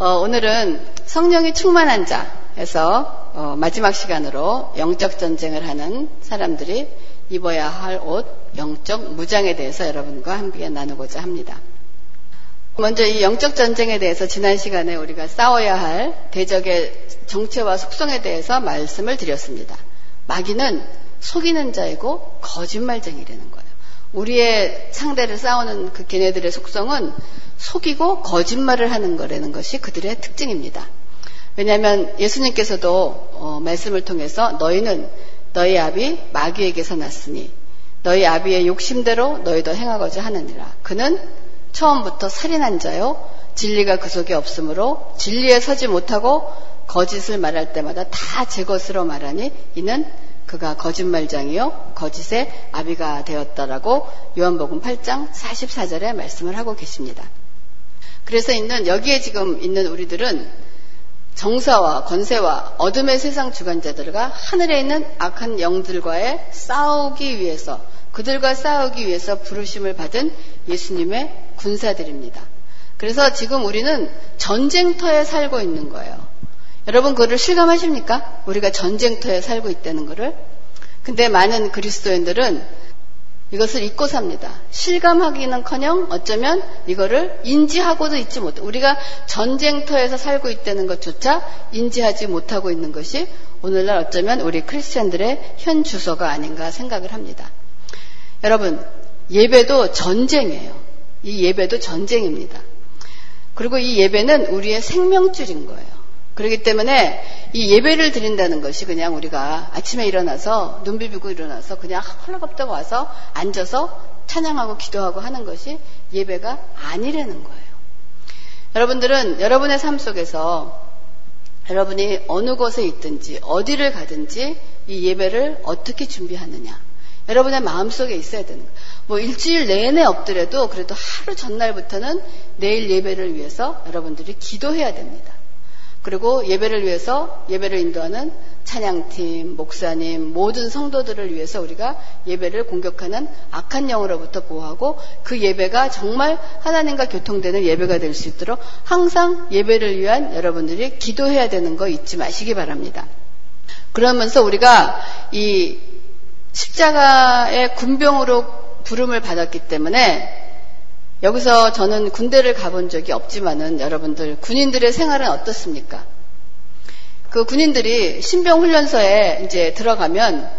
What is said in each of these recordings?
어, 오늘은 성령이 충만한 자에서 어, 마지막 시간으로 영적 전쟁을 하는 사람들이 입어야 할 옷, 영적 무장에 대해서 여러분과 함께 나누고자 합니다. 먼저 이 영적 전쟁에 대해서 지난 시간에 우리가 싸워야 할 대적의 정체와 속성에 대해서 말씀을 드렸습니다. 마귀는 속이는 자이고 거짓말쟁이라는 거예요. 우리의 상대를 싸우는 그 걔네들의 속성은 속이고 거짓말을 하는 거라는 것이 그들의 특징입니다. 왜냐하면 예수님께서도 어, 말씀을 통해서 너희는 너희 아비 마귀에게서 났으니 너희 아비의 욕심대로 너희도 행하고자 하느니라. 그는 처음부터 살인한 자요. 진리가 그 속에 없으므로 진리에 서지 못하고 거짓을 말할 때마다 다 제 것으로 말하니 이는 그가 거짓말장이요 거짓의 아비가 되었다라고 요한복음 8장 44절에 말씀을 하고 계십니다. 그래서 있는 여기에 지금 있는 우리들은 정사와 권세와 어둠의 세상 주관자들과 하늘에 있는 악한 영들과의 싸우기 위해서 그들과 싸우기 위해서 부르심을 받은 예수님의 군사들입니다. 그래서 지금 우리는 전쟁터에 살고 있는 거예요. 여러분 그거를 실감하십니까? 우리가 전쟁터에 살고 있다는 것을. 근데 많은 그리스도인들은 이것을 잊고 삽니다. 실감하기는커녕 어쩌면 이거를 인지하고도 있지 못. 우리가 전쟁터에서 살고 있다는 것조차 인지하지 못하고 있는 것이 오늘날 어쩌면 우리 크리스천들의 현 주소가 아닌가 생각을 합니다. 여러분 예배도 전쟁이에요. 이 예배도 전쟁입니다. 그리고 이 예배는 우리의 생명줄인 거예요. 그렇기 때문에 이 예배를 드린다는 것이 그냥 우리가 아침에 일어나서 눈 비비고 일어나서 그냥 헐렁겁다고 와서 앉아서 찬양하고 기도하고 하는 것이 예배가 아니라는 거예요. 여러분들은 여러분의 삶 속에서 여러분이 어느 곳에 있든지 어디를 가든지 이 예배를 어떻게 준비하느냐. 여러분의 마음속에 있어야 되는 거예요. 뭐 일주일 내내 없더라도 그래도 하루 전날부터는 내일 예배를 위해서 여러분들이 기도해야 됩니다. 그리고 예배를 위해서 예배를 인도하는 찬양팀, 목사님, 모든 성도들을 위해서 우리가 예배를 공격하는 악한 영으로부터 보호하고 그 예배가 정말 하나님과 교통되는 예배가 될 수 있도록 항상 예배를 위한 여러분들이 기도해야 되는 거 잊지 마시기 바랍니다. 그러면서 우리가 이 십자가의 군병으로 부름을 받았기 때문에 여기서 저는 군대를 가본 적이 없지만은 여러분들 군인들의 생활은 어떻습니까? 그 군인들이 신병훈련소에 이제 들어가면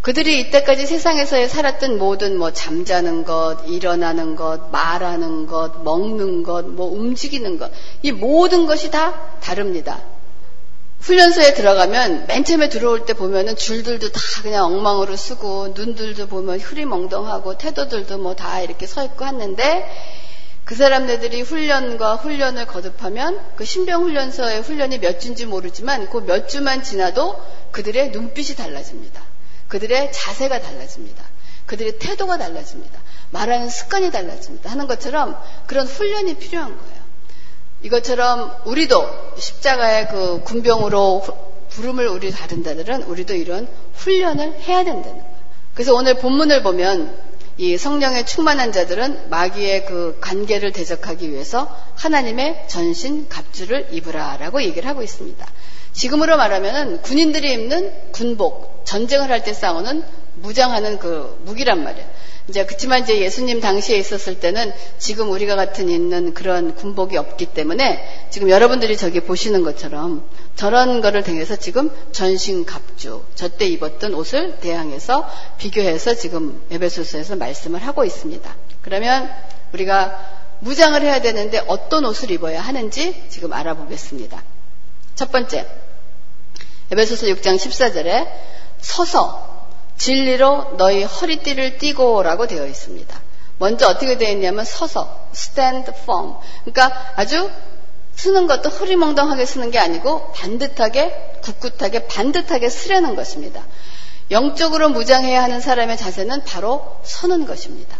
그들이 이때까지 세상에서 살았던 모든 뭐 잠자는 것, 일어나는 것, 말하는 것, 먹는 것, 뭐 움직이는 것, 이 모든 것이 다 다릅니다. 훈련소에 들어가면 맨 처음에 들어올 때 보면은 줄들도 다 그냥 엉망으로 쓰고 눈들도 보면 흐리멍덩하고 태도들도 뭐 다 이렇게 서 있고 했는데 그 사람들이 훈련과 훈련을 거듭하면 그 신병 훈련소의 훈련이 몇 주인지 모르지만 그 몇 주만 지나도 그들의 눈빛이 달라집니다. 그들의 자세가 달라집니다. 그들의 태도가 달라집니다. 말하는 습관이 달라집니다. 하는 것처럼 그런 훈련이 필요한 거예요. 이것처럼 우리도 십자가의 그 군병으로 부름을 우리 받은 자들은 우리도 이런 훈련을 해야 된다는 거예요. 그래서 오늘 본문을 보면 이 성령에 충만한 자들은 마귀의 그 관계를 대적하기 위해서 하나님의 전신 갑주를 입으라라고 얘기를 하고 있습니다. 지금으로 말하면은 군인들이 입는 군복, 전쟁을 할 때 싸우는 무장하는 그 무기란 말이에요. 이제 그렇지만 이제 예수님 당시에 있었을 때는 지금 우리가 같은 있는 그런 군복이 없기 때문에 지금 여러분들이 저기 보시는 것처럼 저런 거를 통해서 지금 전신 갑주 저때 입었던 옷을 대항해서 비교해서 지금 에베소서에서 말씀을 하고 있습니다. 그러면 우리가 무장을 해야 되는데 어떤 옷을 입어야 하는지 지금 알아보겠습니다. 첫 번째 에베소서 6장 14절에 서서 진리로 너희 허리띠를 띠고라고 되어 있습니다. 먼저 어떻게 되어 있냐면 서서 stand firm. 그러니까 아주 쓰는 것도 흐리멍덩하게 쓰는 게 아니고 반듯하게 굳굳하게 반듯하게 쓰려는 것입니다. 영적으로 무장해야 하는 사람의 자세는 바로 서는 것입니다.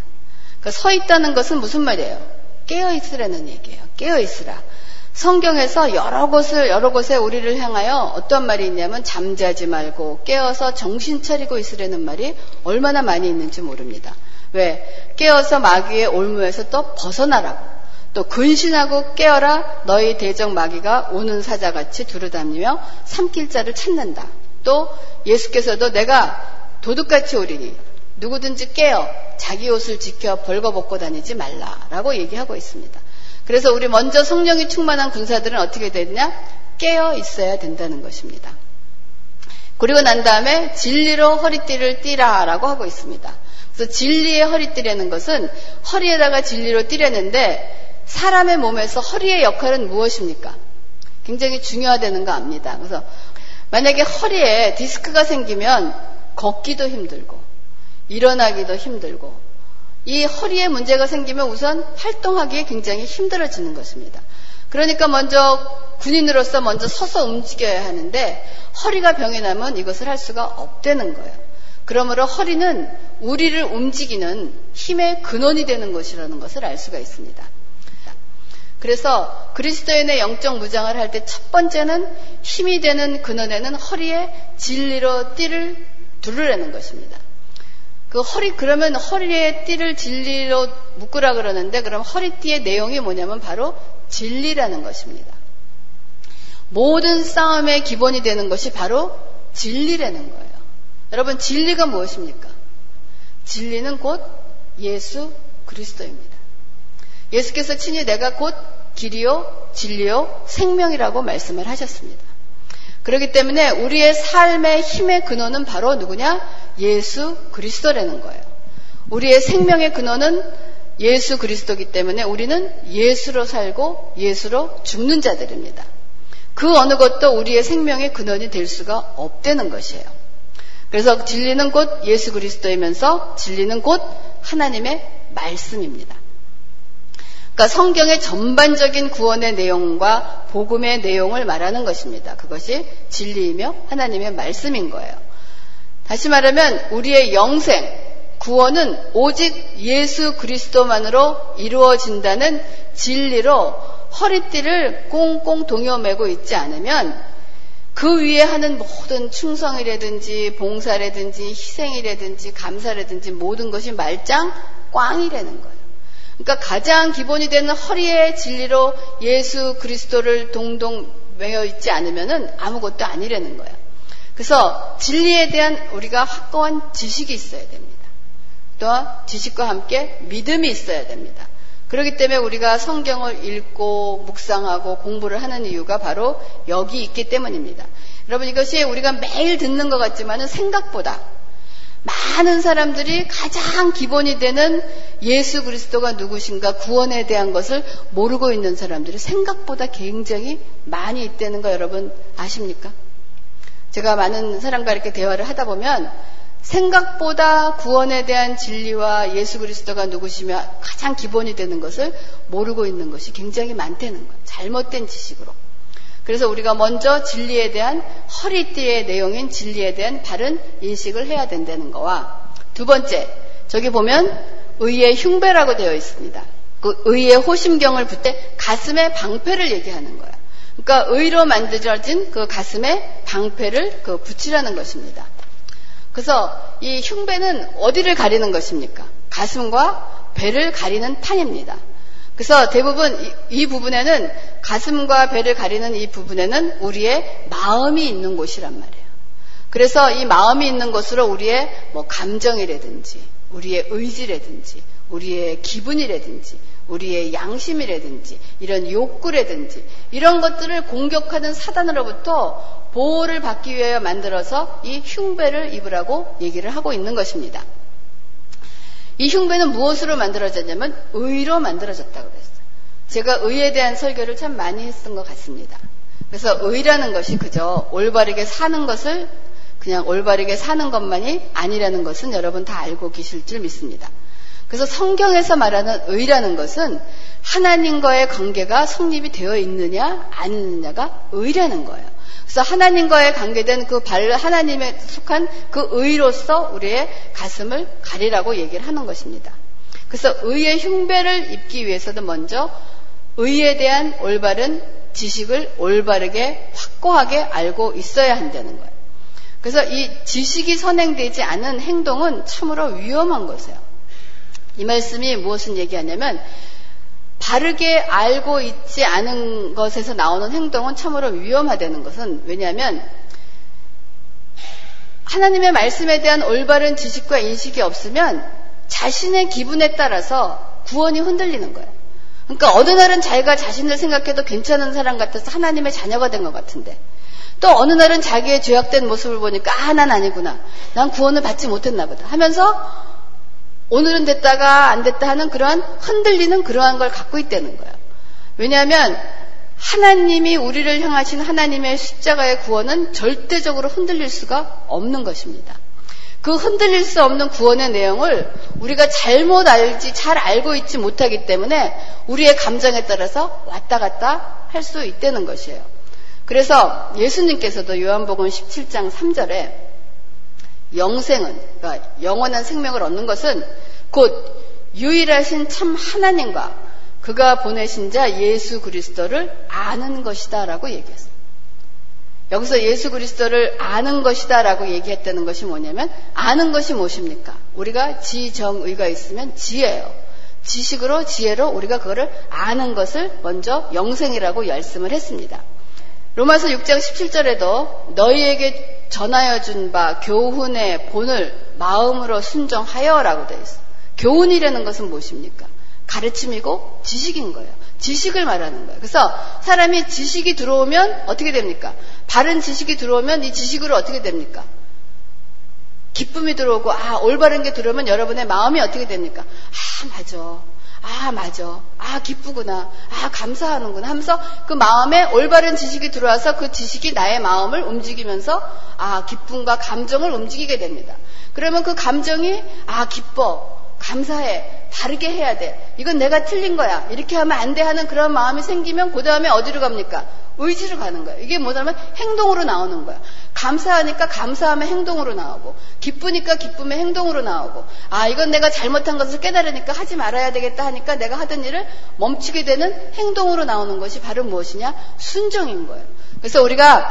그러니까 서 있다는 것은 무슨 말이에요? 깨어 있으라는 얘기예요. 깨어 있으라. 성경에서 여러 곳을 여러 곳에 우리를 향하여 어떤 말이 있냐면 잠자지 말고 깨어서 정신 차리고 있으라는 말이 얼마나 많이 있는지 모릅니다. 왜? 깨어서 마귀의 올무에서 또 벗어나라고. 또 근신하고 깨어라 너희 대적 마귀가 오는 사자같이 두루다니며 삼킬 자를 찾는다. 또 예수께서도 내가 도둑같이 오리니 누구든지 깨어 자기 옷을 지켜 벌거벗고 다니지 말라라고 얘기하고 있습니다. 그래서 우리 먼저 성령이 충만한 군사들은 어떻게 되느냐? 깨어 있어야 된다는 것입니다. 그리고 난 다음에 진리로 허리띠를 띠라라고 하고 있습니다. 그래서 진리의 허리띠라는 것은 허리에다가 진리로 띠려는데 사람의 몸에서 허리의 역할은 무엇입니까? 굉장히 중요하다는 거 압니다. 그래서 만약에 허리에 디스크가 생기면 걷기도 힘들고 일어나기도 힘들고 이 허리에 문제가 생기면 우선 활동하기에 굉장히 힘들어지는 것입니다. 그러니까 먼저 군인으로서 먼저 서서 움직여야 하는데 허리가 병이 나면 이것을 할 수가 없다는 거예요. 그러므로 허리는 우리를 움직이는 힘의 근원이 되는 것이라는 것을 알 수가 있습니다. 그래서 그리스도인의 영적 무장을 할 때 첫 번째는 힘이 되는 근원에는 허리에 진리로 띠를 두르라는 것입니다. 그 허리 그러면 허리에 띠를 진리로 묶으라 그러는데 그럼 허리띠의 내용이 뭐냐면 바로 진리라는 것입니다. 모든 싸움의 기본이 되는 것이 바로 진리라는 거예요. 여러분 진리가 무엇입니까? 진리는 곧 예수 그리스도입니다. 예수께서 친히 내가 곧 길이요 진리요 생명이라고 말씀을 하셨습니다. 그렇기 때문에 우리의 삶의 힘의 근원은 바로 누구냐? 예수 그리스도라는 거예요. 우리의 생명의 근원은 예수 그리스도기 때문에 우리는 예수로 살고 예수로 죽는 자들입니다. 그 어느 것도 우리의 생명의 근원이 될 수가 없다는 것이에요. 그래서 진리는 곧 예수 그리스도이면서 진리는 곧 하나님의 말씀입니다. 그러니까 성경의 전반적인 구원의 내용과 복음의 내용을 말하는 것입니다. 그것이 진리이며 하나님의 말씀인 거예요. 다시 말하면 우리의 영생, 구원은 오직 예수 그리스도만으로 이루어진다는 진리로 허리띠를 꽁꽁 동여매고 있지 않으면 그 위에 하는 모든 충성이라든지 봉사라든지 희생이라든지 감사라든지 모든 것이 말짱 꽝이라는 거예요. 그러니까 가장 기본이 되는 허리의 진리로 예수 그리스도를 동동 매여 있지 않으면 아무것도 아니라는 거예요. 그래서 진리에 대한 우리가 확고한 지식이 있어야 됩니다. 또 지식과 함께 믿음이 있어야 됩니다. 그렇기 때문에 우리가 성경을 읽고 묵상하고 공부를 하는 이유가 바로 여기 있기 때문입니다. 여러분 이것이 우리가 매일 듣는 것 같지만 생각보다 많은 사람들이 가장 기본이 되는 예수 그리스도가 누구신가 구원에 대한 것을 모르고 있는 사람들이 생각보다 굉장히 많이 있다는 거 여러분 아십니까? 제가 많은 사람과 이렇게 대화를 하다 보면 생각보다 구원에 대한 진리와 예수 그리스도가 누구시며 가장 기본이 되는 것을 모르고 있는 것이 굉장히 많다는 거예요. 잘못된 지식으로. 그래서 우리가 먼저 진리에 대한 허리띠의 내용인 진리에 대한 바른 인식을 해야 된다는 거와 두 번째, 저기 보면 의의 흉배라고 되어 있습니다. 그 의의 호심경을 붙때 가슴에 방패를 얘기하는 거예요. 그러니까 의로 만들어진 그 가슴에 방패를 그 붙이라는 것입니다. 그래서 이 흉배는 어디를 가리는 것입니까? 가슴과 배를 가리는 판입니다. 그래서 대부분 이, 이, 부분에는 가슴과 배를 가리는 이 부분에는 우리의 마음이 있는 곳이란 말이에요. 그래서 이 마음이 있는 곳으로 우리의 뭐 감정이라든지 우리의 의지라든지 우리의 기분이라든지 우리의 양심이라든지 이런 욕구라든지 이런 것들을 공격하는 사단으로부터 보호를 받기 위하여 만들어서 이 흉배를 입으라고 얘기를 하고 있는 것입니다. 이 흉배는 무엇으로 만들어졌냐면 의로 만들어졌다고 그랬어요. 제가 의에 대한 설교를 참 많이 했던 것 같습니다. 그래서 의라는 것이 그저 올바르게 사는 것을 그냥 올바르게 사는 것만이 아니라는 것은 여러분 다 알고 계실 줄 믿습니다. 그래서 성경에서 말하는 의라는 것은 하나님과의 관계가 성립이 되어 있느냐 아니느냐가 의라는 거예요. 그래서 하나님과의 관계된 그 발, 하나님에 속한 그 의로서 우리의 가슴을 가리라고 얘기를 하는 것입니다. 그래서 의의 흉배를 입기 위해서도 먼저 의에 대한 올바른 지식을 올바르게 확고하게 알고 있어야 한다는 거예요. 그래서 이 지식이 선행되지 않은 행동은 참으로 위험한 것이에요. 이 말씀이 무엇을 얘기하냐면 바르게 알고 있지 않은 것에서 나오는 행동은 참으로 위험하다는 것은 왜냐하면 하나님의 말씀에 대한 올바른 지식과 인식이 없으면 자신의 기분에 따라서 구원이 흔들리는 거예요. 그러니까 어느 날은 자기가 자신을 생각해도 괜찮은 사람 같아서 하나님의 자녀가 된 것 같은데 또 어느 날은 자기의 죄악된 모습을 보니까 아, 난 아니구나. 난 구원을 받지 못했나 보다 하면서 오늘은 됐다가 안 됐다 하는 그러한 흔들리는 그러한 걸 갖고 있다는 거예요. 왜냐하면 하나님이 우리를 향하신 하나님의 십자가의 구원은 절대적으로 흔들릴 수가 없는 것입니다. 그 흔들릴 수 없는 구원의 내용을 우리가 잘못 알지, 잘 알고 있지 못하기 때문에 우리의 감정에 따라서 왔다 갔다 할 수 있다는 것이에요. 그래서 예수님께서도 요한복음 17장 3절에 영생은, 그러니까 영원한 생명을 얻는 것은 곧 유일하신 참 하나님과 그가 보내신 자 예수 그리스도를 아는 것이다라고 얘기했어요. 여기서 예수 그리스도를 아는 것이다라고 얘기했다는 것이 뭐냐면 아는 것이 무엇입니까? 우리가 지정의가 있으면 지혜예요. 지식으로 지혜로 우리가 그거를 아는 것을 먼저 영생이라고 말씀을 했습니다. 로마서 6장 17절에도 너희에게 전하여 준 바 교훈의 본을 마음으로 순정하여라고 되어 있어요. 교훈이라는 것은 무엇입니까? 가르침이고 지식인 거예요. 지식을 말하는 거예요. 그래서 사람이 지식이 들어오면 어떻게 됩니까? 바른 지식이 들어오면 이 지식으로 어떻게 됩니까? 기쁨이 들어오고 아 올바른 게 들어오면 여러분의 마음이 어떻게 됩니까? 아 맞아. 아, 맞아. 아, 기쁘구나. 아, 감사하는구나 하면서 그 마음에 올바른 지식이 들어와서 그 지식이 나의 마음을 움직이면서 아, 기쁨과 감정을 움직이게 됩니다. 그러면 그 감정이 아, 기뻐. 감사해. 다르게 해야 돼. 이건 내가 틀린 거야. 이렇게 하면 안 돼 하는 그런 마음이 생기면 그 다음에 어디로 갑니까? 의지로 가는 거예요. 이게 뭐냐면 행동으로 나오는 거야. 감사하니까 감사하면 행동으로 나오고, 기쁘니까 기쁨의 행동으로 나오고, 아, 이건 내가 잘못한 것을 깨달으니까 하지 말아야 되겠다 하니까 내가 하던 일을 멈추게 되는 행동으로 나오는 것이 바로 무엇이냐? 순종인 거예요. 그래서 우리가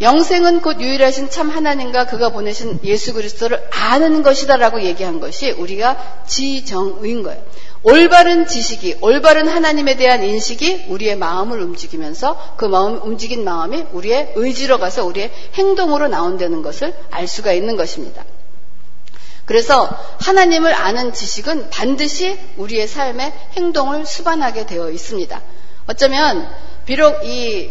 영생은 곧 유일하신 참 하나님과 그가 보내신 예수 그리스도를 아는 것이다라고 얘기한 것이 우리가 지정의인 거예요. 올바른 지식이, 올바른 하나님에 대한 인식이 우리의 마음을 움직이면서 그 마음, 움직인 마음이 우리의 의지로 가서 우리의 행동으로 나온다는 것을 알 수가 있는 것입니다. 그래서 하나님을 아는 지식은 반드시 우리의 삶의 행동을 수반하게 되어 있습니다. 어쩌면 비록 이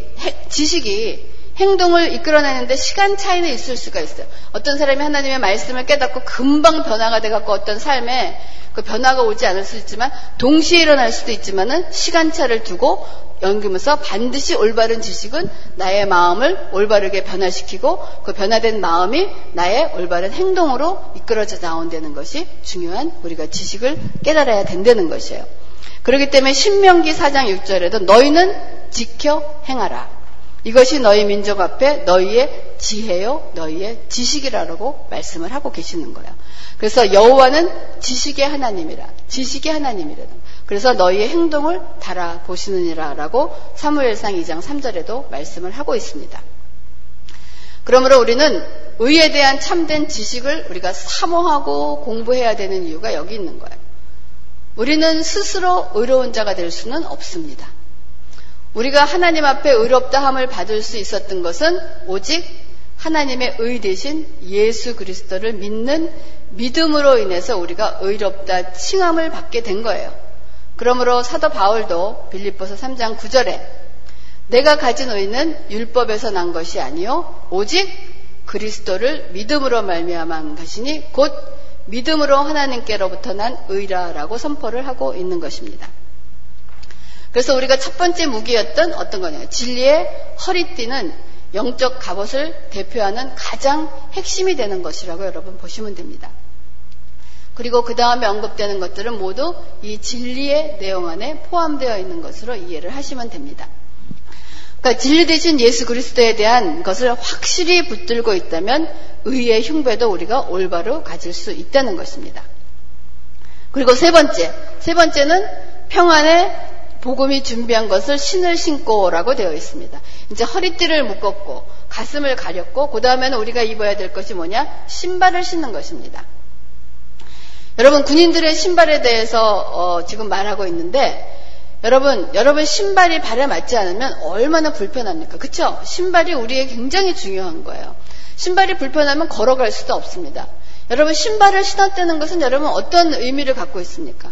지식이 행동을 이끌어내는데 시간 차이는 있을 수가 있어요. 어떤 사람이 하나님의 말씀을 깨닫고 금방 변화가 돼갖고 어떤 삶에 그 변화가 오지 않을 수 있지만 동시에 일어날 수도 있지만은 시간차를 두고 연기면서 반드시 올바른 지식은 나의 마음을 올바르게 변화시키고 그 변화된 마음이 나의 올바른 행동으로 이끌어져 나온다는 것이 중요한 우리가 지식을 깨달아야 된다는 것이에요. 그렇기 때문에 신명기 4장 6절에도 너희는 지켜 행하라. 이것이 너희 민족 앞에 너희의 지혜요, 너희의 지식이라고 말씀을 하고 계시는 거예요. 그래서 여호와는 지식의 하나님이라, 지식의 하나님이라. 그래서 너희의 행동을 달아 보시느니라라고 사무엘상 2장 3절에도 말씀을 하고 있습니다. 그러므로 우리는 의에 대한 참된 지식을 우리가 사모하고 공부해야 되는 이유가 여기 있는 거예요. 우리는 스스로 의로운 자가 될 수는 없습니다. 우리가 하나님 앞에 의롭다 함을 받을 수 있었던 것은 오직 하나님의 의 대신 예수 그리스도를 믿는 믿음으로 인해서 우리가 의롭다 칭함을 받게 된 거예요. 그러므로 사도 바울도 빌립보서 3장 9절에 내가 가진 의는 율법에서 난 것이 아니요 오직 그리스도를 믿음으로 말미암은 것이니 곧 믿음으로 하나님께로부터 난 의라라고 선포를 하고 있는 것입니다. 그래서 우리가 첫 번째 무기였던 어떤 거냐. 진리의 허리띠는 영적 갑옷을 대표하는 가장 핵심이 되는 것이라고 여러분 보시면 됩니다. 그리고 그 다음에 언급되는 것들은 모두 이 진리의 내용 안에 포함되어 있는 것으로 이해를 하시면 됩니다. 그러니까 진리 대신 예수 그리스도에 대한 것을 확실히 붙들고 있다면 의의 흉배도 우리가 올바로 가질 수 있다는 것입니다. 그리고 세 번째, 세 번째는 평안의 복음이 준비한 것을 신을 신고라고 되어 있습니다. 이제 허리띠를 묶었고 가슴을 가렸고 그 다음에는 우리가 입어야 될 것이 뭐냐? 신발을 신는 것입니다. 여러분 군인들의 신발에 대해서 어, 지금 말하고 있는데 여러분, 여러분 신발이 발에 맞지 않으면 얼마나 불편합니까? 그쵸? 신발이 우리에게 굉장히 중요한 거예요. 신발이 불편하면 걸어갈 수도 없습니다. 여러분, 신발을 신었다는 것은 여러분 어떤 의미를 갖고 있습니까?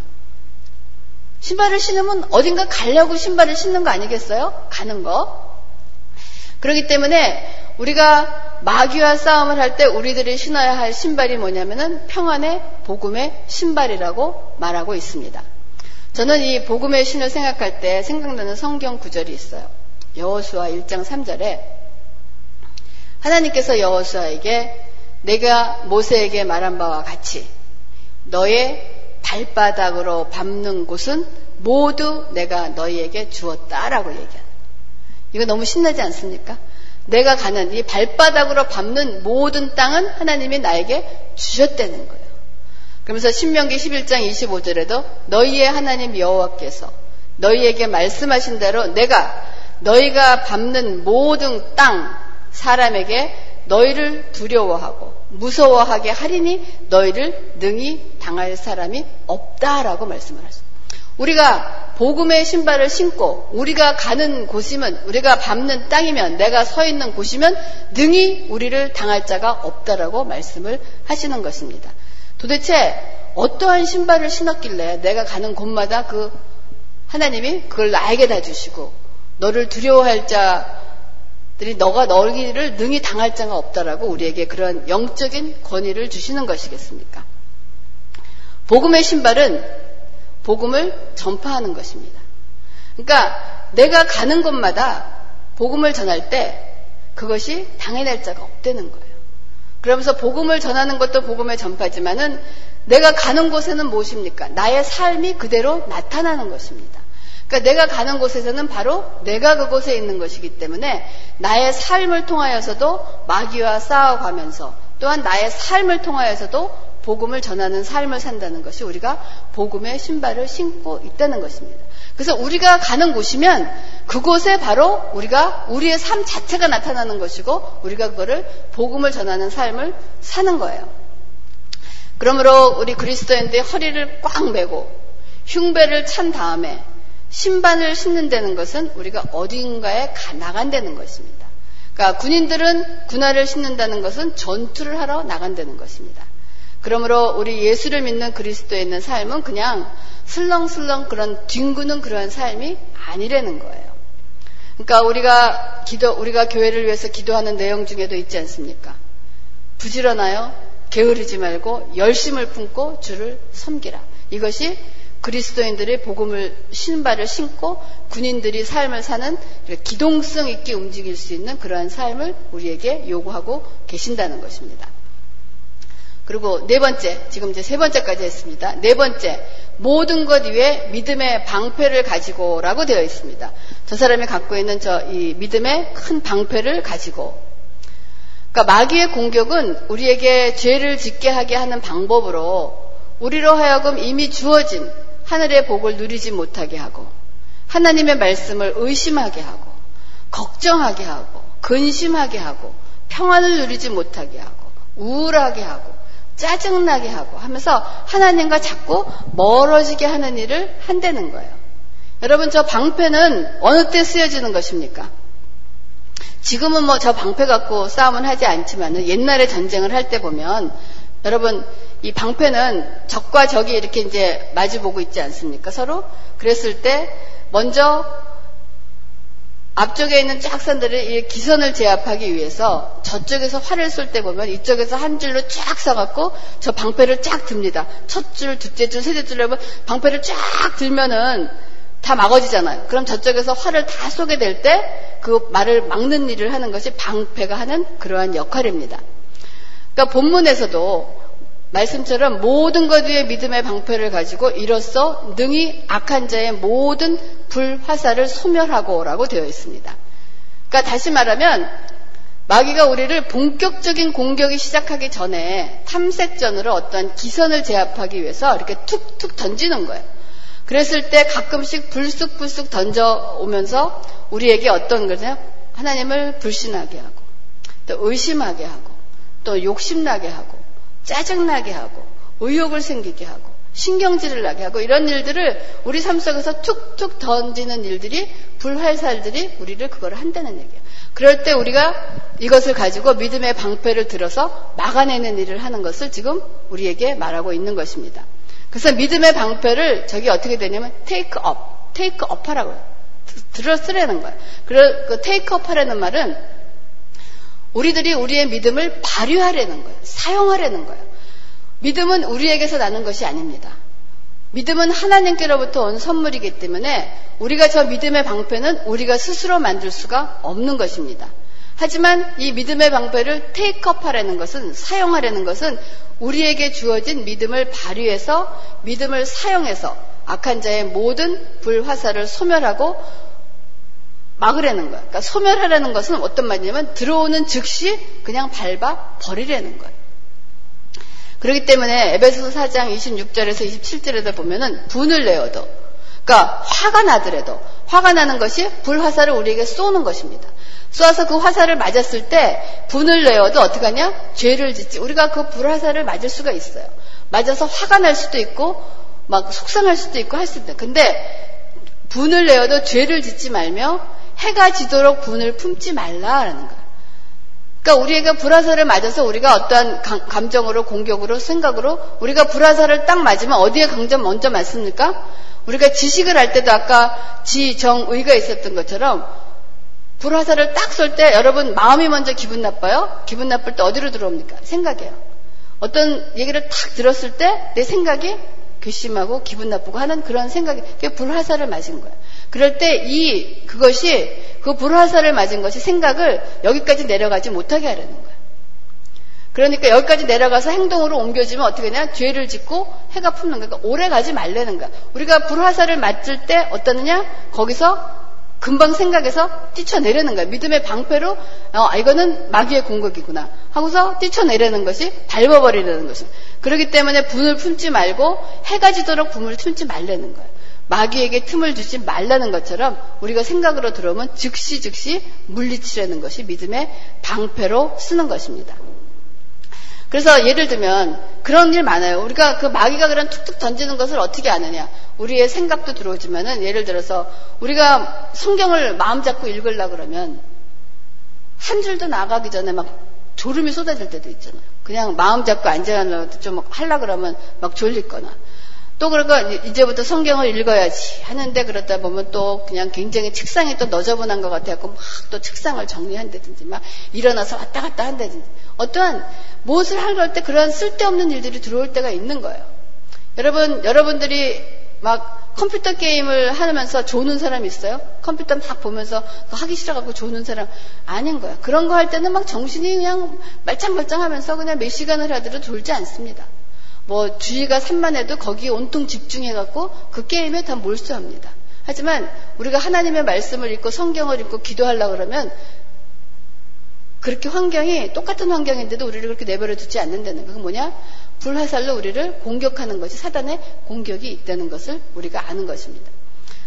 신발을 신으면 어딘가 가려고 신발을 신는 거 아니겠어요? 가는 거. 그렇기 때문에 우리가 마귀와 싸움을 할 때 우리들이 신어야 할 신발이 뭐냐면은 평안의 복음의 신발이라고 말하고 있습니다. 저는 이 복음의 신을 생각할 때 생각나는 성경 구절이 있어요. 여호수아 1장 3절에 하나님께서 여호수아에게 내가 모세에게 말한 바와 같이 너의 발바닥으로 밟는 곳은 모두 내가 너희에게 주었다라고 얘기하는. 이거 너무 신나지 않습니까? 내가 가는 이 발바닥으로 밟는 모든 땅은 하나님이 나에게 주셨다는 거예요. 그러면서 신명기 11장 25절에도 너희의 하나님 여호와께서 너희에게 말씀하신 대로 내가 너희가 밟는 모든 땅 사람에게 너희를 두려워하고 무서워하게 하리니 너희를 능히 당할 사람이 없다라고 말씀을 하셨습니다. 우리가 복음의 신발을 신고 우리가 가는 곳이면 우리가 밟는 땅이면 내가 서 있는 곳이면 능히 우리를 당할 자가 없다라고 말씀을 하시는 것입니다. 도대체 어떠한 신발을 신었길래 내가 가는 곳마다 그 하나님이 그걸 나에게 다 주시고 너를 두려워할 자 들이 너가 너희를 능히 당할 자가 없다라고 우리에게 그런 영적인 권위를 주시는 것이겠습니까? 복음의 신발은 복음을 전파하는 것입니다. 그러니까 내가 가는 곳마다 복음을 전할 때 그것이 당해낼 자가 없다는 거예요. 그러면서 복음을 전하는 것도 복음의 전파지만은 내가 가는 곳에는 무엇입니까? 나의 삶이 그대로 나타나는 것입니다. 그러니까 내가 가는 곳에서는 바로 내가 그곳에 있는 것이기 때문에 나의 삶을 통하여서도 마귀와 싸워가면서 또한 나의 삶을 통하여서도 복음을 전하는 삶을 산다는 것이 우리가 복음의 신발을 신고 있다는 것입니다. 그래서 우리가 가는 곳이면 그곳에 바로 우리가 우리의 삶 자체가 나타나는 것이고 우리가 그거를 복음을 전하는 삶을 사는 거예요. 그러므로 우리 그리스도인들이 허리를 꽉 매고 흉배를 찬 다음에 신반을 신는다는 것은 우리가 어딘가에 나간다는 것입니다. 그러니까 군인들은 군화를 신는다는 것은 전투를 하러 나간다는 것입니다. 그러므로 우리 예수를 믿는 그리스도에 있는 삶은 그냥 슬렁슬렁 그런 뒹구는 그러한 삶이 아니라는 거예요. 그러니까 우리가 기도, 우리가 교회를 위해서 기도하는 내용 중에도 있지 않습니까? 부지런하여 게으르지 말고 열심을 품고 주를 섬기라. 이것이 그리스도인들의 복음을 신발을 신고 군인들이 삶을 사는 기동성 있게 움직일 수 있는 그러한 삶을 우리에게 요구하고 계신다는 것입니다. 그리고 네 번째, 지금 이제 세 번째까지 했습니다. 네 번째, 모든 것 위에 믿음의 방패를 가지고 라고 되어 있습니다. 저 사람이 갖고 있는 저 이 믿음의 큰 방패를 가지고. 그러니까 마귀의 공격은 우리에게 죄를 짓게 하게 하는 방법으로 우리로 하여금 이미 주어진 하늘의 복을 누리지 못하게 하고 하나님의 말씀을 의심하게 하고 걱정하게 하고 근심하게 하고 평안을 누리지 못하게 하고 우울하게 하고 짜증나게 하고 하면서 하나님과 자꾸 멀어지게 하는 일을 한다는 거예요. 여러분 저 방패는 어느 때 쓰여지는 것입니까? 지금은 뭐 저 방패 갖고 싸움은 하지 않지만 옛날에 전쟁을 할 때 보면 여러분 이 방패는 적과 적이 이렇게 이제 마주보고 있지 않습니까? 서로 그랬을 때 먼저 앞쪽에 있는 쫙선들이 기선을 제압하기 위해서 저쪽에서 활을 쏠때 보면 이쪽에서 한 줄로 쫙 써갖고 저 방패를 쫙 듭니다. 첫 줄, 둘째 줄, 셋째 줄로 방패를 쫙 들면은 다 막아지잖아요. 그럼 저쪽에서 활을 다 쏘게 될 때 그 말을 막는 일을 하는 것이 방패가 하는 그러한 역할입니다. 그러니까 본문에서도 말씀처럼 모든 것 위에 믿음의 방패를 가지고 이로써 능히 악한 자의 모든 불화살을 소멸하고 라고 되어 있습니다. 그러니까 다시 말하면 마귀가 우리를 본격적인 공격이 시작하기 전에 탐색전으로 어떤 기선을 제압하기 위해서 이렇게 툭툭 던지는 거예요. 그랬을 때 가끔씩 불쑥불쑥 던져오면서 우리에게 어떤 거냐? 하나님을 불신하게 하고, 또 의심하게 하고, 또 욕심나게 하고, 짜증나게 하고 의욕을 생기게 하고 신경질을 나게 하고 이런 일들을 우리 삶 속에서 툭툭 던지는 일들이 불활살들이 우리를 그걸 한다는 얘기예요. 그럴 때 우리가 이것을 가지고 믿음의 방패를 들어서 막아내는 일을 하는 것을 지금 우리에게 말하고 있는 것입니다. 그래서 믿음의 방패를 저기 어떻게 되냐면 take up, take up 하라고요. 들어 쓰라는 거예요. 그 take up 하라는 말은 우리들이 우리의 믿음을 발휘하려는 거예요. 사용하려는 거예요. 믿음은 우리에게서 나는 것이 아닙니다. 믿음은 하나님께로부터 온 선물이기 때문에 우리가 저 믿음의 방패는 우리가 스스로 만들 수가 없는 것입니다. 하지만 이 믿음의 방패를 테이크업 하라는 것은 사용하려는 것은 우리에게 주어진 믿음을 발휘해서 믿음을 사용해서 악한 자의 모든 불화살을 소멸하고 막으려는 거예요. 그러니까 소멸하라는 것은 어떤 말이냐면 들어오는 즉시 그냥 밟아 버리려는 거예요. 그렇기 때문에 에베소서 4장 26절에서 27절에도 보면은 분을 내어도 그러니까 화가 나더라도 화가 나는 것이 불화살을 우리에게 쏘는 것입니다. 쏘아서 그 화살을 맞았을 때 분을 내어도 어떻게 하냐? 죄를 짓지. 우리가 그 불화살을 맞을 수가 있어요. 맞아서 화가 날 수도 있고 막 속상할 수도 있고 할 수도 있다. 근데 분을 내어도 죄를 짓지 말며 해가 지도록 분을 품지 말라라는 거예요. 그러니까 우리에게 불화살을 맞아서 우리가 어떠한 감정으로 공격으로 생각으로 우리가 불화살을 딱 맞으면 어디에 강점 먼저 맞습니까? 우리가 지식을 할 때도 아까 지정의가 있었던 것처럼 불화살을 딱 쏠 때 여러분 마음이 먼저 기분 나빠요? 기분 나쁠 때 어디로 들어옵니까? 생각이에요. 어떤 얘기를 탁 들었을 때 내 생각이 괘씸하고 기분 나쁘고 하는 그런 생각이 그게 불화살을 맞은 거예요. 그럴 때 이 그것이 그 불화살을 맞은 것이 생각을 여기까지 내려가지 못하게 하려는 거예요. 그러니까 여기까지 내려가서 행동으로 옮겨지면 어떻게 되냐? 죄를 짓고 해가 품는 거야. 그러니까 오래 가지 말라는 거야. 우리가 불화살을 맞을 때 어떠느냐? 거기서 금방 생각해서 뛰쳐내려는 거야. 믿음의 방패로 어, 이거는 마귀의 공격이구나 하고서 뛰쳐내려는 것이 밟아버리려는 것이. 그렇기 때문에 분을 품지 말고 해가 지도록 분을 품지 말라는 거야. 마귀에게 틈을 주지 말라는 것처럼 우리가 생각으로 들어오면 즉시 즉시 물리치려는 것이 믿음의 방패로 쓰는 것입니다. 그래서 예를 들면 그런 일 많아요. 우리가 그 마귀가 그런 툭툭 던지는 것을 어떻게 아느냐. 우리의 생각도 들어오지만은 예를 들어서 우리가 성경을 마음 잡고 읽으려 그러면 한 줄도 나가기 전에 막 졸음이 쏟아질 때도 있잖아요. 그냥 마음 잡고 앉아가려고 좀 하려 그러면 막 졸리거나 또 그러니까 이제부터 성경을 읽어야지 하는데 그러다 보면 또 그냥 굉장히 책상이 또 너저분한 것 같아갖고 막 또 책상을 정리한다든지 막 일어나서 왔다 갔다 한다든지 어떠한 무엇을 하려고 때 그런 쓸데없는 일들이 들어올 때가 있는 거예요. 여러분, 여러분들이 막 컴퓨터 게임을 하면서 조는 사람 있어요? 컴퓨터 막 보면서 하기 싫어갖고 조는 사람 아닌 거야. 그런 거 할 때는 막 정신이 그냥 말짱말짱하면서 그냥 몇 시간을 하더라도 졸지 않습니다. 뭐 주의가 산만해도 거기에 온통 집중해갖고 그 게임에 다 몰수합니다. 하지만 우리가 하나님의 말씀을 읽고 성경을 읽고 기도하려고 그러면 그렇게 환경이 똑같은 환경인데도 우리를 그렇게 내버려 두지 않는다는 거. 그건 뭐냐? 불화살로 우리를 공격하는 것이 사단의 공격이 있다는 것을 우리가 아는 것입니다.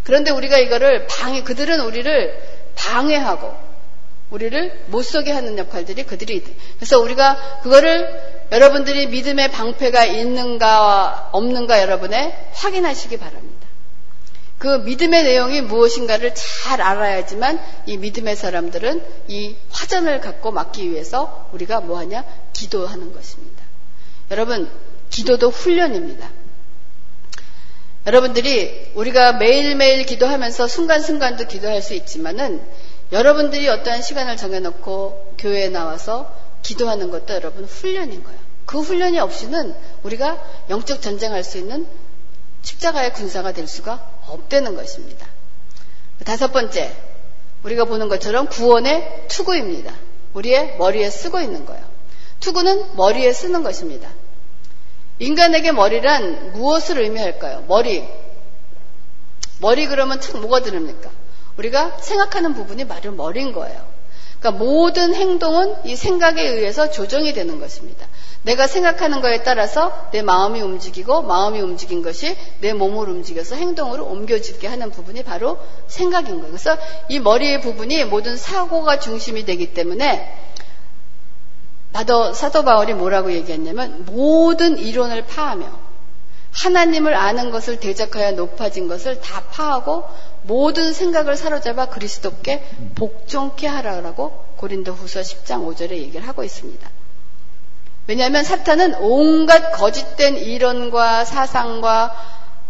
그런데 우리가 이거를 방해, 그들은 우리를 방해하고 우리를 못 서게 하는 역할들이 그들이. 그래서 우리가 그거를 여러분들이 믿음의 방패가 있는가 없는가 여러분의 확인하시기 바랍니다. 그 믿음의 내용이 무엇인가를 잘 알아야지만 이 믿음의 사람들은 이 화전을 갖고 막기 위해서 우리가 뭐하냐? 기도하는 것입니다. 여러분, 기도도 훈련입니다. 여러분들이 우리가 매일매일 기도하면서 순간순간도 기도할 수 있지만은 여러분들이 어떠한 시간을 정해놓고 교회에 나와서 기도하는 것도 여러분 훈련인 거예요. 그 훈련이 없이는 우리가 영적 전쟁할 수 있는 십자가의 군사가 될 수가 없다는 것입니다. 다섯 번째, 우리가 보는 것처럼 구원의 투구입니다. 우리의 머리에 쓰고 있는 거예요. 투구는 머리에 쓰는 것입니다. 인간에게 머리란 무엇을 의미할까요? 머리. 머리 그러면 탁 뭐가 들립니까? 우리가 생각하는 부분이 바로 머리인 거예요. 그러니까 모든 행동은 이 생각에 의해서 조정이 되는 것입니다. 내가 생각하는 거에 따라서 내 마음이 움직이고 마음이 움직인 것이 내 몸을 움직여서 행동으로 옮겨지게 하는 부분이 바로 생각인 거예요. 그래서 이 머리의 부분이 모든 사고가 중심이 되기 때문에 사도 바울이 뭐라고 얘기했냐면 모든 이론을 파하며 하나님을 아는 것을 대적하여 높아진 것을 다 파하고 모든 생각을 사로잡아 그리스도께 복종케 하라고 고린도 후서 10장 5절에 얘기를 하고 있습니다. 왜냐하면 사탄은 온갖 거짓된 이론과 사상과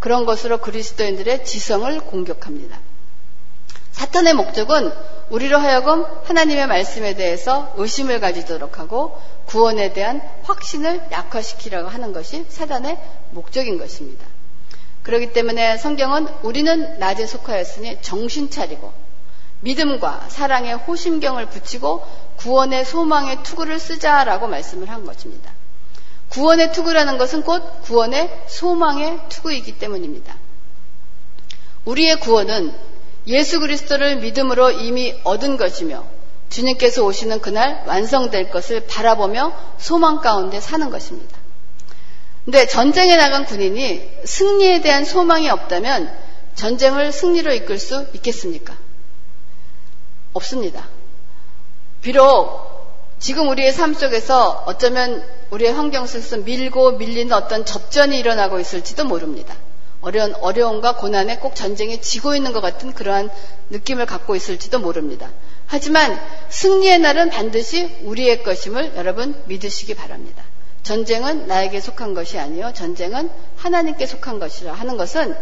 그런 것으로 그리스도인들의 지성을 공격합니다. 사탄의 목적은 우리로 하여금 하나님의 말씀에 대해서 의심을 가지도록 하고 구원에 대한 확신을 약화시키려고 하는 것이 사단의 목적인 것입니다. 그렇기 때문에 성경은 우리는 낮에 속하였으니 정신 차리고 믿음과 사랑의 호심경을 붙이고 구원의 소망의 투구를 쓰자라고 말씀을 한 것입니다. 구원의 투구라는 것은 곧 구원의 소망의 투구이기 때문입니다. 우리의 구원은 예수 그리스도를 믿음으로 이미 얻은 것이며 주님께서 오시는 그날 완성될 것을 바라보며 소망 가운데 사는 것입니다. 근데 전쟁에 나간 군인이 승리에 대한 소망이 없다면 전쟁을 승리로 이끌 수 있겠습니까? 없습니다. 비록 지금 우리의 삶 속에서 어쩌면 우리의 환경 속에서 밀고 밀리는 어떤 접전이 일어나고 있을지도 모릅니다. 어려운 어려움과 고난에 꼭 전쟁에 지고 있는 것 같은 그러한 느낌을 갖고 있을지도 모릅니다. 하지만 승리의 날은 반드시 우리의 것임을 여러분 믿으시기 바랍니다. 전쟁은 나에게 속한 것이 아니요. 전쟁은 하나님께 속한 것이라 하는 것은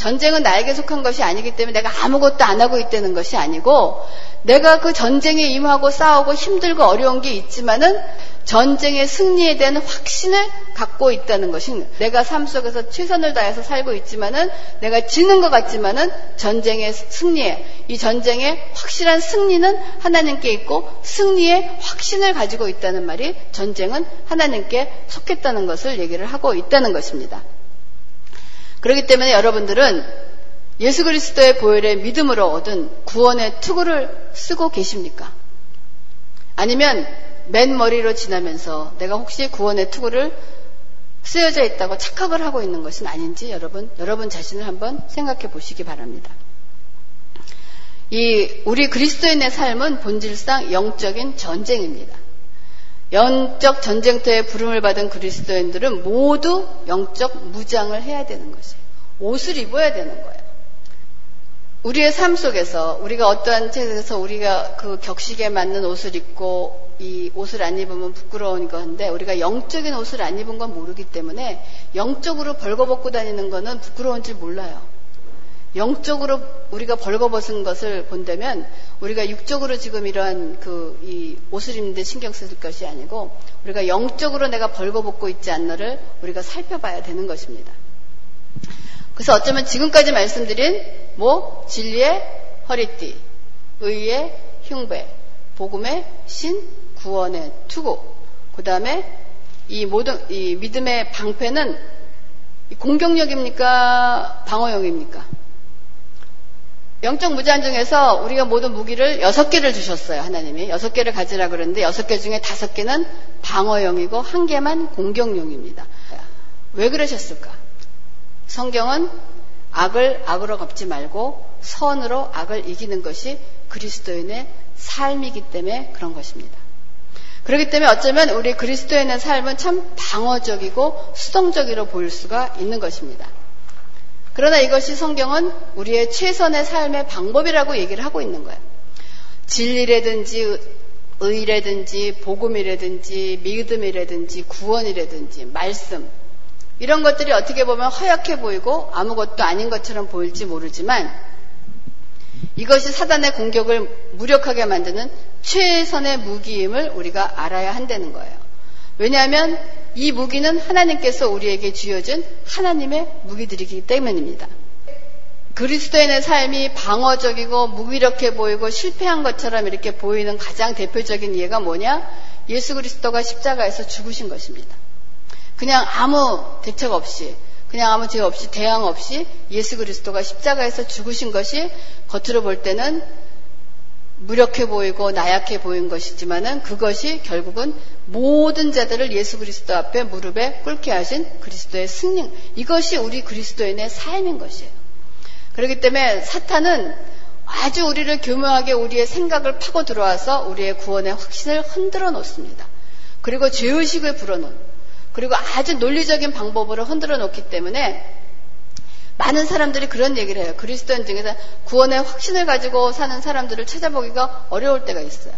전쟁은 나에게 속한 것이 아니기 때문에 내가 아무것도 안 하고 있다는 것이 아니고 내가 그 전쟁에 임하고 싸우고 힘들고 어려운 게 있지만은 전쟁의 승리에 대한 확신을 갖고 있다는 것이 내가 삶 속에서 최선을 다해서 살고 있지만은 내가 지는 것 같지만은 전쟁의 승리에 이 전쟁의 확실한 승리는 하나님께 있고 승리의 확신을 가지고 있다는 말이 전쟁은 하나님께 속했다는 것을 얘기를 하고 있다는 것입니다. 그렇기 때문에 여러분들은 예수 그리스도의 보혈의 믿음으로 얻은 구원의 투구를 쓰고 계십니까? 아니면 맨 머리로 지나면서 내가 혹시 구원의 투구를 쓰여져 있다고 착각을 하고 있는 것은 아닌지 여러분, 여러분 자신을 한번 생각해 보시기 바랍니다. 이 우리 그리스도인의 삶은 본질상 영적인 전쟁입니다. 영적 전쟁터에 부름을 받은 그리스도인들은 모두 영적 무장을 해야 되는 것이에요. 옷을 입어야 되는 거예요. 우리의 삶 속에서 우리가 어떠한 책에서 우리가 그 격식에 맞는 옷을 입고 이 옷을 안 입으면 부끄러운 건데 우리가 영적인 옷을 안 입은 건 모르기 때문에 영적으로 벌거벗고 다니는 거는 부끄러운지 몰라요. 영적으로 우리가 벌거벗은 것을 본다면 우리가 육적으로 지금 이러한 그 이 옷을 입는데 신경 쓸 것이 아니고 우리가 영적으로 내가 벌거벗고 있지 않나를 우리가 살펴봐야 되는 것입니다. 그래서 어쩌면 지금까지 말씀드린 뭐 진리의 허리띠, 의의 흉배, 복음의 신, 구원의 투구, 그 다음에 이 모든 이 믿음의 방패는 공격력입니까 방어용입니까? 영적 무제한 중에서 우리가 모든 무기를 여섯 개를 주셨어요. 하나님이 여섯 개를 가지라 그러는데 여섯 개 중에 다섯 개는 방어용이고 한 개만 공격용입니다. 왜 그러셨을까? 성경은 악을 악으로 갚지 말고 선으로 악을 이기는 것이 그리스도인의 삶이기 때문에 그런 것입니다. 그렇기 때문에 어쩌면 우리 그리스도인의 삶은 참 방어적이고 수동적으로 보일 수가 있는 것입니다. 그러나 이것이 성경은 우리의 최선의 삶의 방법이라고 얘기를 하고 있는 거예요. 진리라든지 의라든지 복음이라든지 믿음이라든지 구원이라든지 말씀 이런 것들이 어떻게 보면 허약해 보이고 아무것도 아닌 것처럼 보일지 모르지만 이것이 사단의 공격을 무력하게 만드는 최선의 무기임을 우리가 알아야 한다는 거예요. 왜냐하면 이 무기는 하나님께서 우리에게 쥐어준 하나님의 무기들이기 때문입니다. 그리스도인의 삶이 방어적이고 무기력해 보이고 실패한 것처럼 이렇게 보이는 가장 대표적인 예가 뭐냐? 예수 그리스도가 십자가에서 죽으신 것입니다. 그냥 아무 대책 없이 그냥 아무 죄 없이 대항 없이 예수 그리스도가 십자가에서 죽으신 것이 겉으로 볼 때는 무력해 보이고 나약해 보인 것이지만은 그것이 결국은 모든 자들을 예수 그리스도 앞에 무릎에 꿇게 하신 그리스도의 승리. 이것이 우리 그리스도인의 삶인 것이에요. 그렇기 때문에 사탄은 아주 우리를 교묘하게 우리의 생각을 파고 들어와서 우리의 구원의 확신을 흔들어 놓습니다. 그리고 죄의식을 불어넣는 그리고 아주 논리적인 방법으로 흔들어 놓기 때문에 많은 사람들이 그런 얘기를 해요. 그리스도인 중에서 구원의 확신을 가지고 사는 사람들을 찾아보기가 어려울 때가 있어요.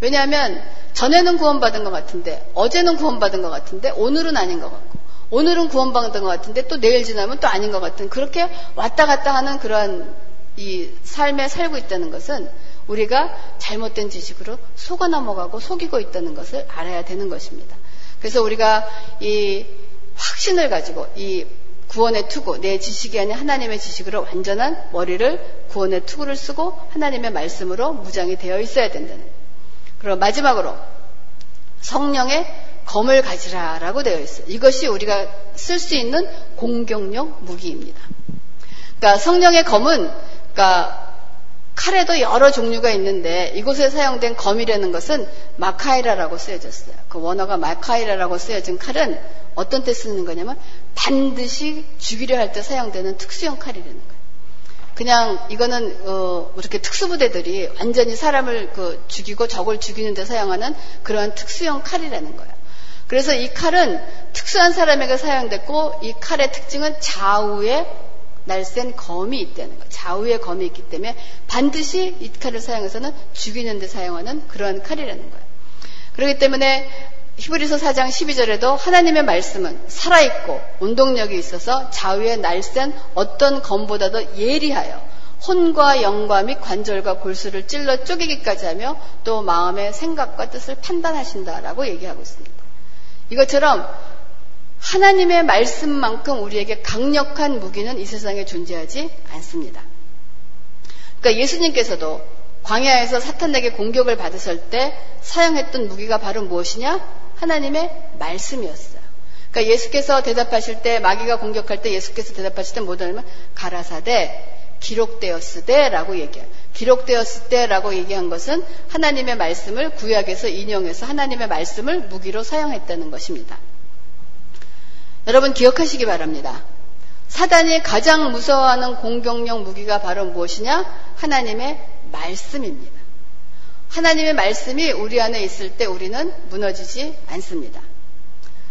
왜냐하면 전에는 구원받은 것 같은데 어제는 구원받은 것 같은데 오늘은 아닌 것 같고 오늘은 구원받은 것 같은데 또 내일 지나면 또 아닌 것 같은 그렇게 왔다 갔다 하는 그런 이 삶에 살고 있다는 것은 우리가 잘못된 지식으로 속아 넘어가고 속이고 있다는 것을 알아야 되는 것입니다. 그래서 우리가 이 확신을 가지고 이 구원의 투구, 내 지식이 아닌 하나님의 지식으로 완전한 머리를 구원의 투구를 쓰고 하나님의 말씀으로 무장이 되어 있어야 된다는. 그리고 마지막으로 성령의 검을 가지라라고 되어 있어요. 이것이 우리가 쓸 수 있는 공격용 무기입니다. 그러니까 성령의 검은 그러니까 칼에도 여러 종류가 있는데 이곳에 사용된 검이라는 것은 마카이라라고 쓰여졌어요. 그 원어가 마카이라라고 쓰여진 칼은 어떤 때 쓰는 거냐면 반드시 죽이려 할 때 사용되는 특수형 칼이라는 거예요. 그냥 이거는 어, 이렇게 특수부대들이 완전히 사람을 그 죽이고 적을 죽이는 데 사용하는 그런 특수형 칼이라는 거예요. 그래서 이 칼은 특수한 사람에게 사용됐고 이 칼의 특징은 좌우에 날쌘 검이 있다는 거. 좌우에 검이 있기 때문에 반드시 이 칼을 사용해서는 죽이는 데 사용하는 그런 칼이라는 거예요. 그렇기 때문에 히브리서 4장 12절에도 하나님의 말씀은 살아있고 운동력이 있어서 좌우에 날쌘 어떤 검보다도 예리하여 혼과 영과 및 관절과 골수를 찔러 쪼개기까지 하며 또 마음의 생각과 뜻을 판단하신다라고 얘기하고 있습니다. 이것처럼 하나님의 말씀만큼 우리에게 강력한 무기는 이 세상에 존재하지 않습니다. 그러니까 예수님께서도 광야에서 사탄에게 공격을 받으실 때 사용했던 무기가 바로 무엇이냐? 하나님의 말씀이었어요. 그러니까 예수께서 대답하실 때 마귀가 공격할 때 예수께서 대답하실 때 뭐냐면 가라사대 기록되었으되라고 얘기해요. 기록되었을 때라고 얘기한 것은 하나님의 말씀을 구약에서 인용해서 하나님의 말씀을 무기로 사용했다는 것입니다. 여러분 기억하시기 바랍니다. 사단이 가장 무서워하는 공격용 무기가 바로 무엇이냐? 하나님의 말씀입니다. 하나님의 말씀이 우리 안에 있을 때 우리는 무너지지 않습니다.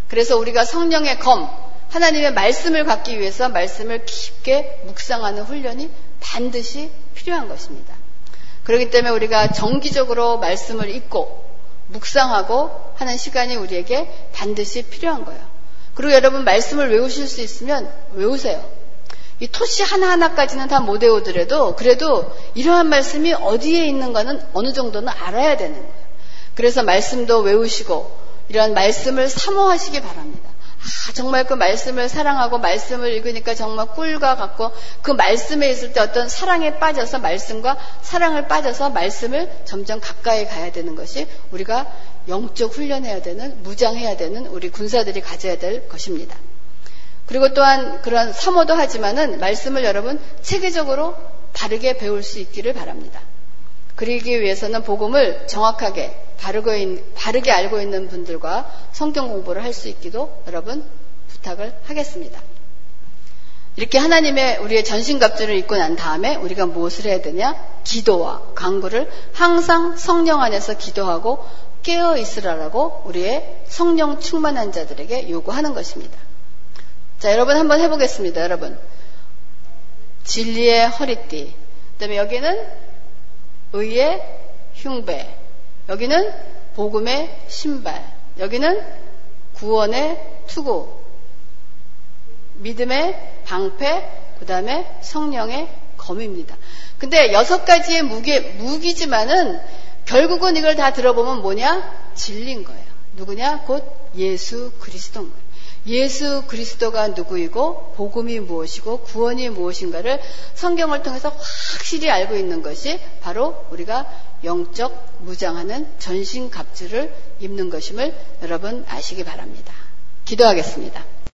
그래서 우리가 성령의 검, 하나님의 말씀을 갖기 위해서 말씀을 깊게 묵상하는 훈련이 반드시 필요한 것입니다. 그렇기 때문에 우리가 정기적으로 말씀을 읽고 묵상하고 하는 시간이 우리에게 반드시 필요한 거예요. 그리고 여러분 말씀을 외우실 수 있으면 외우세요. 이 토시 하나하나까지는 다 못 외우더라도 그래도 이러한 말씀이 어디에 있는가는 어느 정도는 알아야 되는 거예요. 그래서 말씀도 외우시고 이러한 말씀을 사모하시기 바랍니다. 아, 정말 그 말씀을 사랑하고 말씀을 읽으니까 정말 꿀과 같고 그 말씀에 있을 때 어떤 사랑에 빠져서 말씀과 사랑을 빠져서 말씀을 점점 가까이 가야 되는 것이 우리가 영적 훈련해야 되는 무장해야 되는 우리 군사들이 가져야 될 것입니다. 그리고 또한 그런 사모도 하지만은 말씀을 여러분 체계적으로 바르게 배울 수 있기를 바랍니다. 그러기 위해서는 복음을 정확하게 바르게 알고 있는 분들과 성경 공부를 할 수 있기도 여러분 부탁을 하겠습니다. 이렇게 하나님의 우리의 전신갑주를 입고 난 다음에 우리가 무엇을 해야 되냐? 기도와 강구를 항상 성령 안에서 기도하고 깨어 있으라라고 우리의 성령 충만한 자들에게 요구하는 것입니다. 자, 여러분 한번 해보겠습니다. 여러분. 진리의 허리띠. 그 다음에 여기는 의의 흉배. 여기는 복음의 신발. 여기는 구원의 투구. 믿음의 방패. 그 다음에 성령의 검입니다. 근데 여섯 가지의 무기, 무기지만은 결국은 이걸 다 들어보면 뭐냐? 진리인 거예요. 누구냐? 곧 예수 그리스도인 거예요. 예수 그리스도가 누구이고 복음이 무엇이고 구원이 무엇인가를 성경을 통해서 확실히 알고 있는 것이 바로 우리가 영적 무장하는 전신 갑주를 입는 것임을 여러분 아시기 바랍니다. 기도하겠습니다.